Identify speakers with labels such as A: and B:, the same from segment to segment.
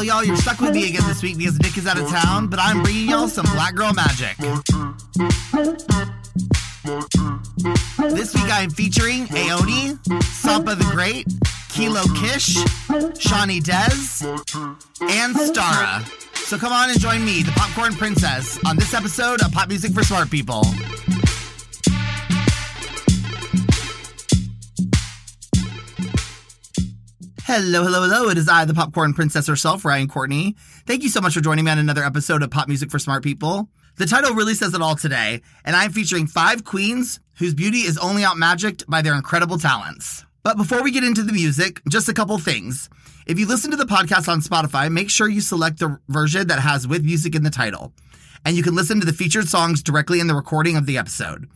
A: Well, y'all, you're stuck with me again this week because Nick is out of town, but I'm bringing y'all some Black Girl Magic. This week I'm featuring Ayoni, Sampa the Great, Kilo Kish, Shawnee Dez, and Starrah. So come on and join me, the Popcorn Princess, on this episode of Pop Music for Smart People. Hello, hello, hello. It is I, the popcorn princess herself, Ryan Courtney. Thank you so much for joining me on another episode of Pop Music for Smart People. The title really says it all today, and I'm featuring five queens whose beauty is only out magicked by their incredible talents. But before we get into the music, just a couple things. If you listen to the podcast on Spotify, make sure you select the version that has with music in the title. And you can listen to the featured songs directly in the recording of the episode.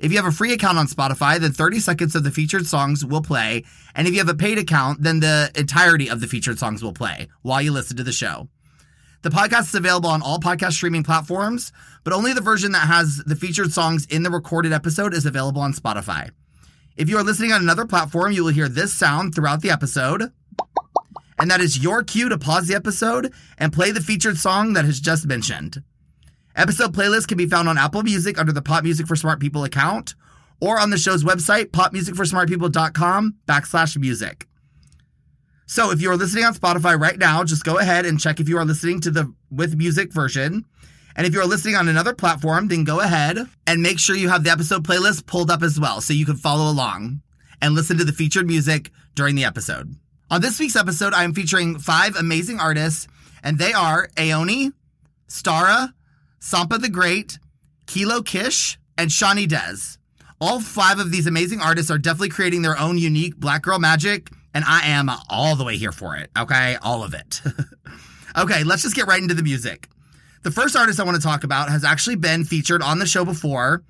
A: If you have a free account on Spotify, then 30 seconds of the featured songs will play. And if you have a paid account, then the entirety of the featured songs will play while you listen to the show. The podcast is available on all podcast streaming platforms, but only the version that has the featured songs in the recorded episode is available on Spotify. If you are listening on another platform, you will hear this sound throughout the episode. And that is your cue to pause the episode and play the featured song that has just mentioned. Episode playlists can be found on Apple Music under the Pop Music for Smart People account or on the show's website, popmusicforsmartpeople.com backslash music. So if you are listening on Spotify right now, just go ahead and check if you are listening to the with music version. And if you are listening on another platform, then go ahead and make sure you have the episode playlist pulled up as well so you can follow along and listen to the featured music during the episode. On this week's episode, I am featuring five amazing artists, and they are Ayoni, Starrah, Sampa the Great, Kilo Kish, and Shawnee Dez. All five of these amazing artists are definitely creating their own unique black girl magic, and I am all the way here for it. Okay, all of it. okay, let's just get right into the music. The first artist I want to talk about has actually been featured on the show before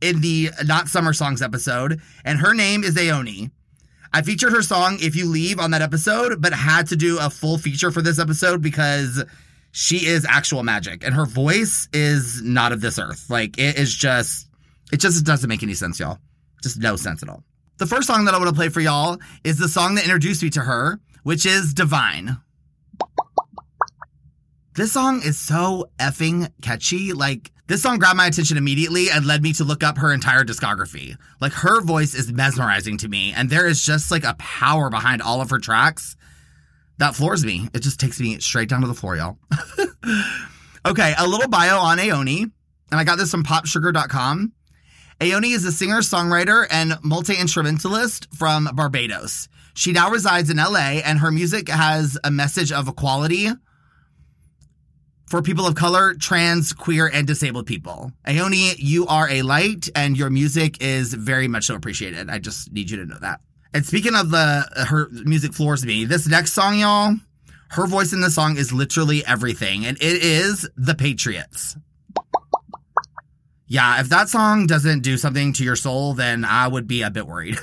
A: in the Not Summer Songs episode, and her name is Ayoni. I featured her song If You Leave on that episode, but had to do a full feature for this episode because she is actual magic and her voice is not of this earth. Like it is just, it just doesn't make any sense, y'all. Just no sense at all. The first song that I want to play for y'all is the song that introduced me to her, which is Divine. This song is so effing catchy. Like, this song grabbed my attention immediately and led me to look up her entire discography. Like, her voice is mesmerizing to me, and there is just like a power behind all of her tracks that floors me. It just takes me straight down to the floor, y'all. okay, a little bio on Ayoni, and I got this from popsugar.com. Ayoni is a singer, songwriter, and multi instrumentalist from Barbados. She now resides in LA, and her music has a message of equality for people of color, trans, queer, and disabled people. Ayoni, you are a light, and your music is very much so appreciated. I just need you to know that. And speaking of the her music floors me, this next song, y'all, her voice in the song is literally everything, and it is The Patriots. Yeah, if that song doesn't do something to your soul, then I would be a bit worried.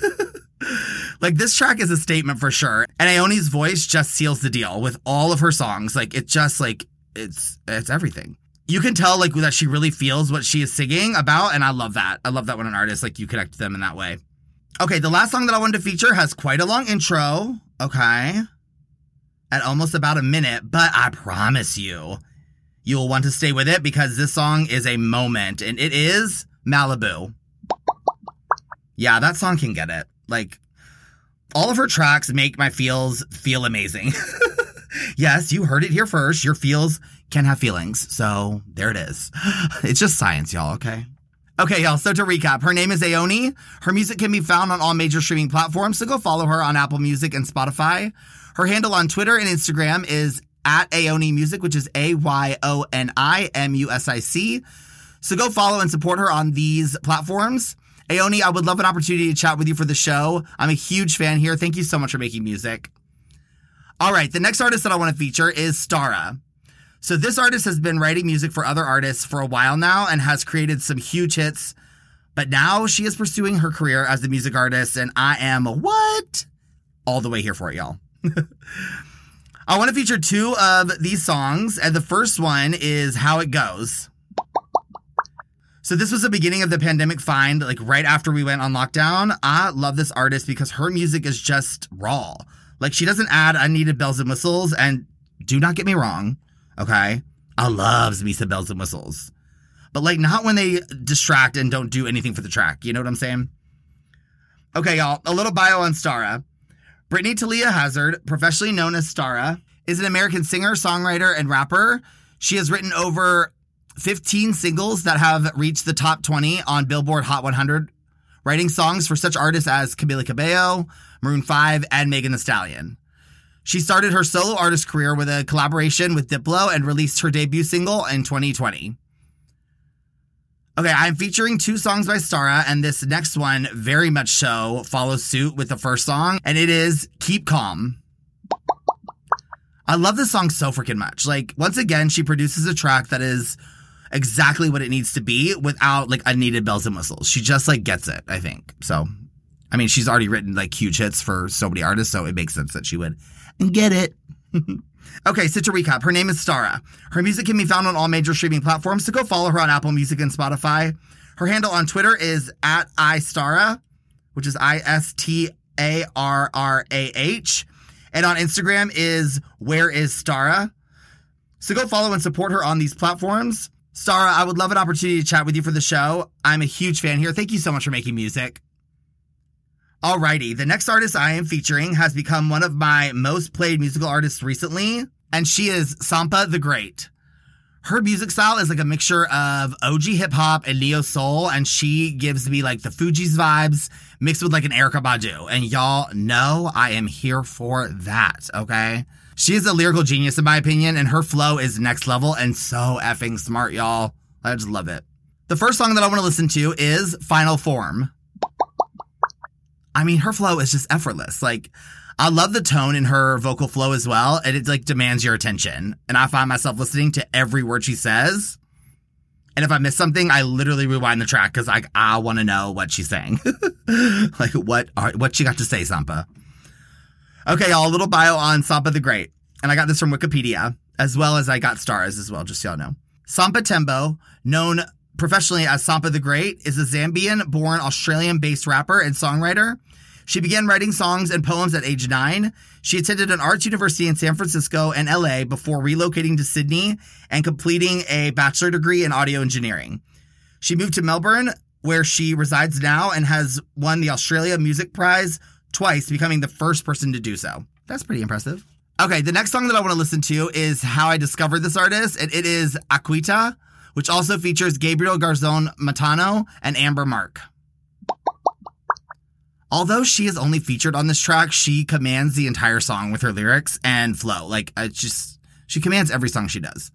A: like this track is a statement for sure. And Ayoni's voice just seals the deal with all of her songs. Like it just like it's it's everything. You can tell like that she really feels what she is singing about, and I love that. I love that when an artist like you connect them in that way. Okay, the last song that I wanted to feature has quite a long intro. Okay. At almost about a minute, but I promise you, you'll want to stay with it because this song is a moment and it is Malibu. Yeah, that song can get it. Like, all of her tracks make my feels feel amazing. yes, you heard it here first. Your feels can have feelings. So there it is. It's just science, y'all, okay? Okay, y'all. So to recap, her name is Ayoni. Her music can be found on all major streaming platforms. So go follow her on Apple Music and Spotify. Her handle on Twitter and Instagram is at Ayoni Music, which is A Y O N I M U S I C. So go follow and support her on these platforms. Ayoni, I would love an opportunity to chat with you for the show. I'm a huge fan here. Thank you so much for making music. All right, the next artist that I want to feature is Starrah. So this artist has been writing music for other artists for a while now and has created some huge hits. But now she is pursuing her career as a music artist, and I am what? All the way here for it, y'all. I want to feature two of these songs, and the first one is How It Goes. So this was the beginning of the pandemic find, like right after we went on lockdown. I love this artist because her music is just raw. Like she doesn't add unneeded bells and whistles, and Do not get me wrong. Okay. I loves me some bells and whistles. But like not when they distract and don't do anything for the track. You know what I'm saying? Okay, y'all. A little bio on Starrah. Brittany Talia Hazard, professionally known as Starrah, is an American singer, songwriter, and rapper. She has written over 15 singles that have reached the top 20 on Billboard Hot 100, writing songs for such artists as Camila Cabello, Maroon 5, and Megan Thee Stallion. She started her solo artist career with a collaboration with Diplo and released her debut single in 2020. Okay, I'm featuring two songs by Starrah, and this next one very much so follows suit with the first song, and it is Keep Calm. I love this song so freaking much. Like, once again, she produces a track that is exactly what it needs to be without like unneeded bells and whistles. She just like gets it, I think. So, I mean, she's already written like huge hits for so many artists, so it makes sense that she would get it. okay, so to recap, her name is Starrah. Her music can be found on all major streaming platforms, so go follow her on Apple Music and Spotify. Her handle on Twitter is at iStarrah, which is I S T A R R A H. And on Instagram is Where is Starrah? So go follow and support her on these platforms. Starrah, I would love an opportunity to chat with you for the show. I'm a huge fan here. Thank you so much for making music. Alrighty, the next artist I am featuring has become one of my most played musical artists recently, and she is Sampa the Great. Her music style is like a mixture of OG hip hop and neo soul, and she gives me like the Fugees vibes mixed with like an Erykah Badu. And y'all know I am here for that, okay? She is a lyrical genius in my opinion, and her flow is next level and so effing smart, y'all. I just love it. The first song that I want to listen to is Final Form. I mean, her flow is just effortless. Like, I love the tone in her vocal flow as well, and it like demands your attention. And I find myself listening to every word she says. And if I miss something, I literally rewind the track because like I want to know what she's saying. like what are, what she got to say, Sampa. Okay, y'all, a little bio on Sampa the Great. And I got this from Wikipedia, as well as I got stars as well, just so y'all know. Sampa Tembo, known professionally as Sampa the Great, is a Zambian born Australian based rapper and songwriter. She began writing songs and poems at age nine. She attended an arts university in San Francisco and LA before relocating to Sydney and completing a bachelor degree in audio engineering. She moved to Melbourne, where she resides now and has won the Australia Music Prize twice, becoming the first person to do so. That's pretty impressive. Okay, the next song that I want to listen to is how I discovered this artist, and it is Aquita, which also features Gabriel Garzon Montano and Amber Mark. Although she is only featured on this track, she commands the entire song with her lyrics and flow. Like, it's just, she commands every song she does.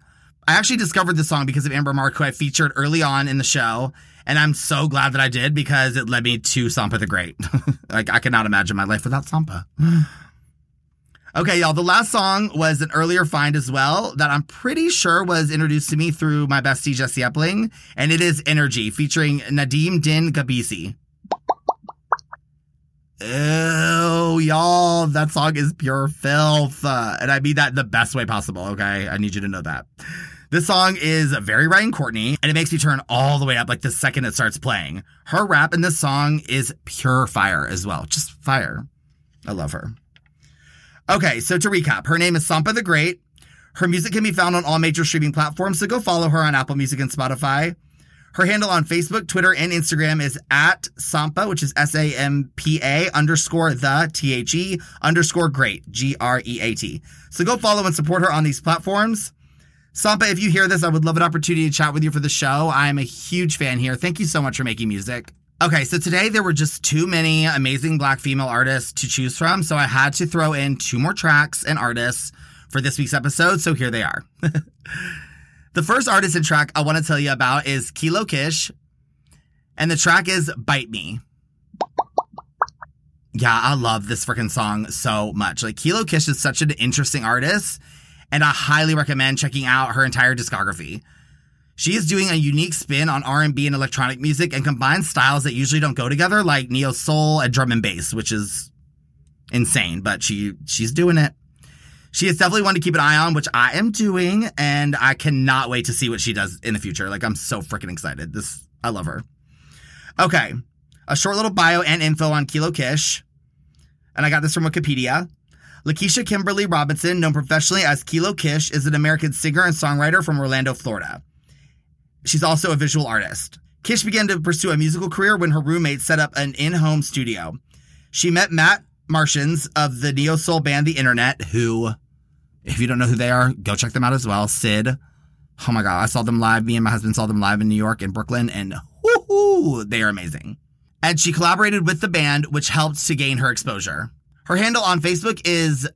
A: I actually discovered this song because of Amber Mark, who I featured early on in the show. And I'm so glad that I did because it led me to Sampa the Great. like, I cannot imagine my life without Sampa. okay, y'all. The last song was an earlier find as well that I'm pretty sure was introduced to me through my bestie, Jesse Epling. And it is Energy featuring Nadeem Din Gabisi. Ew, y'all, that song is pure filth. Uh, and I mean that in the best way possible, okay? I need you to know that. This song is very Ryan Courtney, and it makes me turn all the way up like the second it starts playing. Her rap in this song is pure fire as well. Just fire. I love her. Okay, so to recap, her name is Sampa the Great. Her music can be found on all major streaming platforms, so go follow her on Apple Music and Spotify. Her handle on Facebook, Twitter, and Instagram is at Sampa, which is S A M P A underscore the T H E underscore great, G R E A T. So go follow and support her on these platforms. Sampa, if you hear this, I would love an opportunity to chat with you for the show. I'm a huge fan here. Thank you so much for making music. Okay, so today there were just too many amazing black female artists to choose from, so I had to throw in two more tracks and artists for this week's episode, so here they are. The first artist and track I want to tell you about is Kilo Kish, and the track is Bite Me. Yeah, I love this freaking song so much. Like, Kilo Kish is such an interesting artist, and I highly recommend checking out her entire discography. She is doing a unique spin on R&B and electronic music and combines styles that usually don't go together, like neo soul and drum and bass, which is insane. But she she's doing it she is definitely one to keep an eye on, which I am doing, and I cannot wait to see what she does in the future. Like I'm so freaking excited. This I love her. Okay, a short little bio and info on Kilo Kish, and I got this from Wikipedia. Lakeisha Kimberly Robinson, known professionally as Kilo Kish, is an American singer and songwriter from Orlando, Florida. She's also a visual artist. Kish began to pursue a musical career when her roommate set up an in home studio. She met Matt Martians of the neo soul band The Internet, who, if you don't know who they are, go check them out as well. Syd. Oh my God, I saw them live. Me and my husband saw them live in New York and Brooklyn, and whoo, they are amazing. And she collaborated with the band, which helped to gain her exposure. Her handle on Facebook is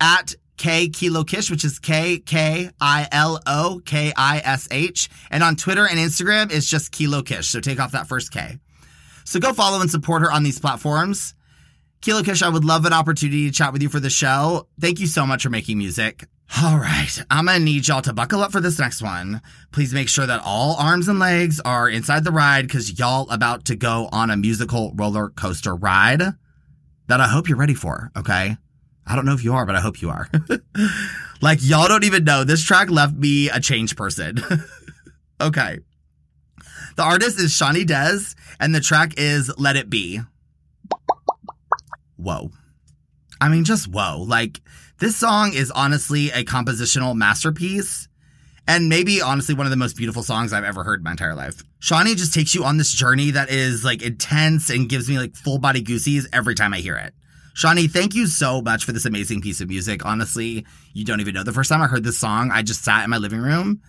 A: at K Kilo Kish, which is K K I L O K I S H. And on Twitter and Instagram, it's just Kilo Kish. So take off that first K. So go follow and support her on these platforms. Kilo Kish, I would love an opportunity to chat with you for the show. Thank you so much for making music. All right, I'm gonna need y'all to buckle up for this next one. Please make sure that all arms and legs are inside the ride because y'all about to go on a musical roller coaster ride that I hope you're ready for, okay? I don't know if you are, but I hope you are. like, y'all don't even know. This track left me a changed person. okay. The artist is Shawnee Dez, and the track is Let It Be. Whoa. I mean, just whoa. Like, this song is honestly a compositional masterpiece. And maybe honestly one of the most beautiful songs I've ever heard in my entire life. Shawnee just takes you on this journey that is like intense and gives me like full body goosies every time I hear it. Shawnee, thank you so much for this amazing piece of music. Honestly, you don't even know. The first time I heard this song, I just sat in my living room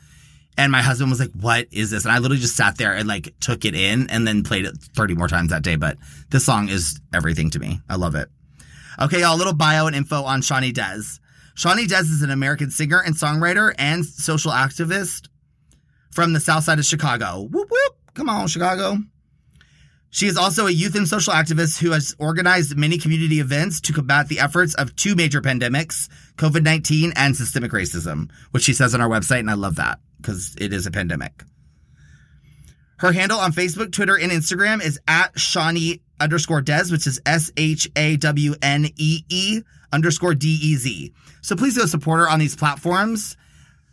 A: and my husband was like, what is this? And I literally just sat there and like took it in and then played it 30 more times that day. But this song is everything to me. I love it. Okay, y'all, a little bio and info on Shawnee Dez. Shawnee Dez is an American singer and songwriter and social activist from the south side of Chicago. Whoop, whoop. Come on, Chicago. She is also a youth and social activist who has organized many community events to combat the efforts of two major pandemics, COVID 19 and systemic racism, which she says on our website, and I love that because it is a pandemic. Her handle on Facebook, Twitter, and Instagram is at Shawnee underscore Dez, which is S H A W N E E underscore D E Z. So please go support her on these platforms.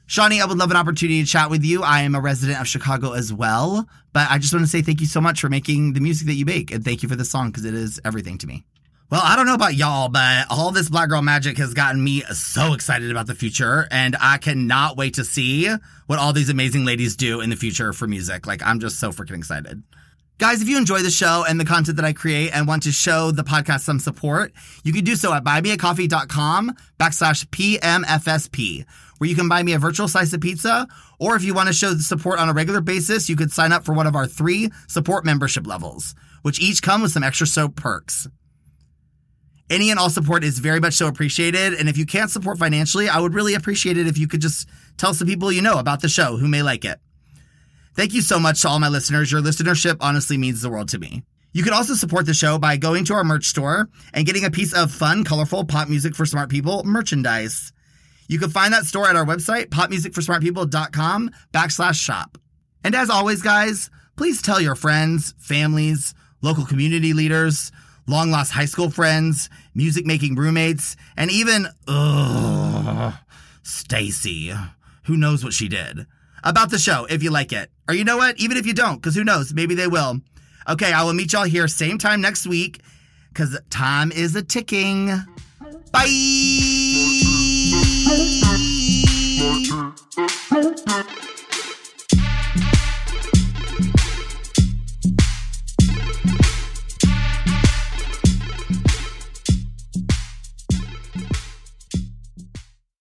A: Shawnee, I would love an opportunity to chat with you. I am a resident of Chicago as well, but I just want to say thank you so much for making the music that you make, and thank you for the song because it is everything to me. Well, I don't know about y'all, but all this Black Girl Magic has gotten me so excited about the future, and I cannot wait to see what all these amazing ladies do in the future for music. Like, I'm just so freaking excited. Guys, if you enjoy the show and the content that I create and want to show the podcast some support, you can do so at buymeacoffee.com backslash PMFSP, where you can buy me a virtual slice of pizza. Or if you want to show support on a regular basis, you could sign up for one of our three support membership levels, which each come with some extra soap perks. Any and all support is very much so appreciated. And if you can't support financially, I would really appreciate it if you could just tell some people you know about the show who may like it. Thank you so much to all my listeners. Your listenership honestly means the world to me. You can also support the show by going to our merch store and getting a piece of fun, colorful pop music for smart people merchandise. You can find that store at our website, popmusicforsmartpeople.com backslash shop. And as always, guys, please tell your friends, families, local community leaders, long lost high school friends, music making roommates, and even, ugh, Stacy. Who knows what she did? About the show, if you like it. Or you know what? Even if you don't, because who knows? Maybe they will. Okay, I will meet y'all here same time next week, because time is a ticking. Bye.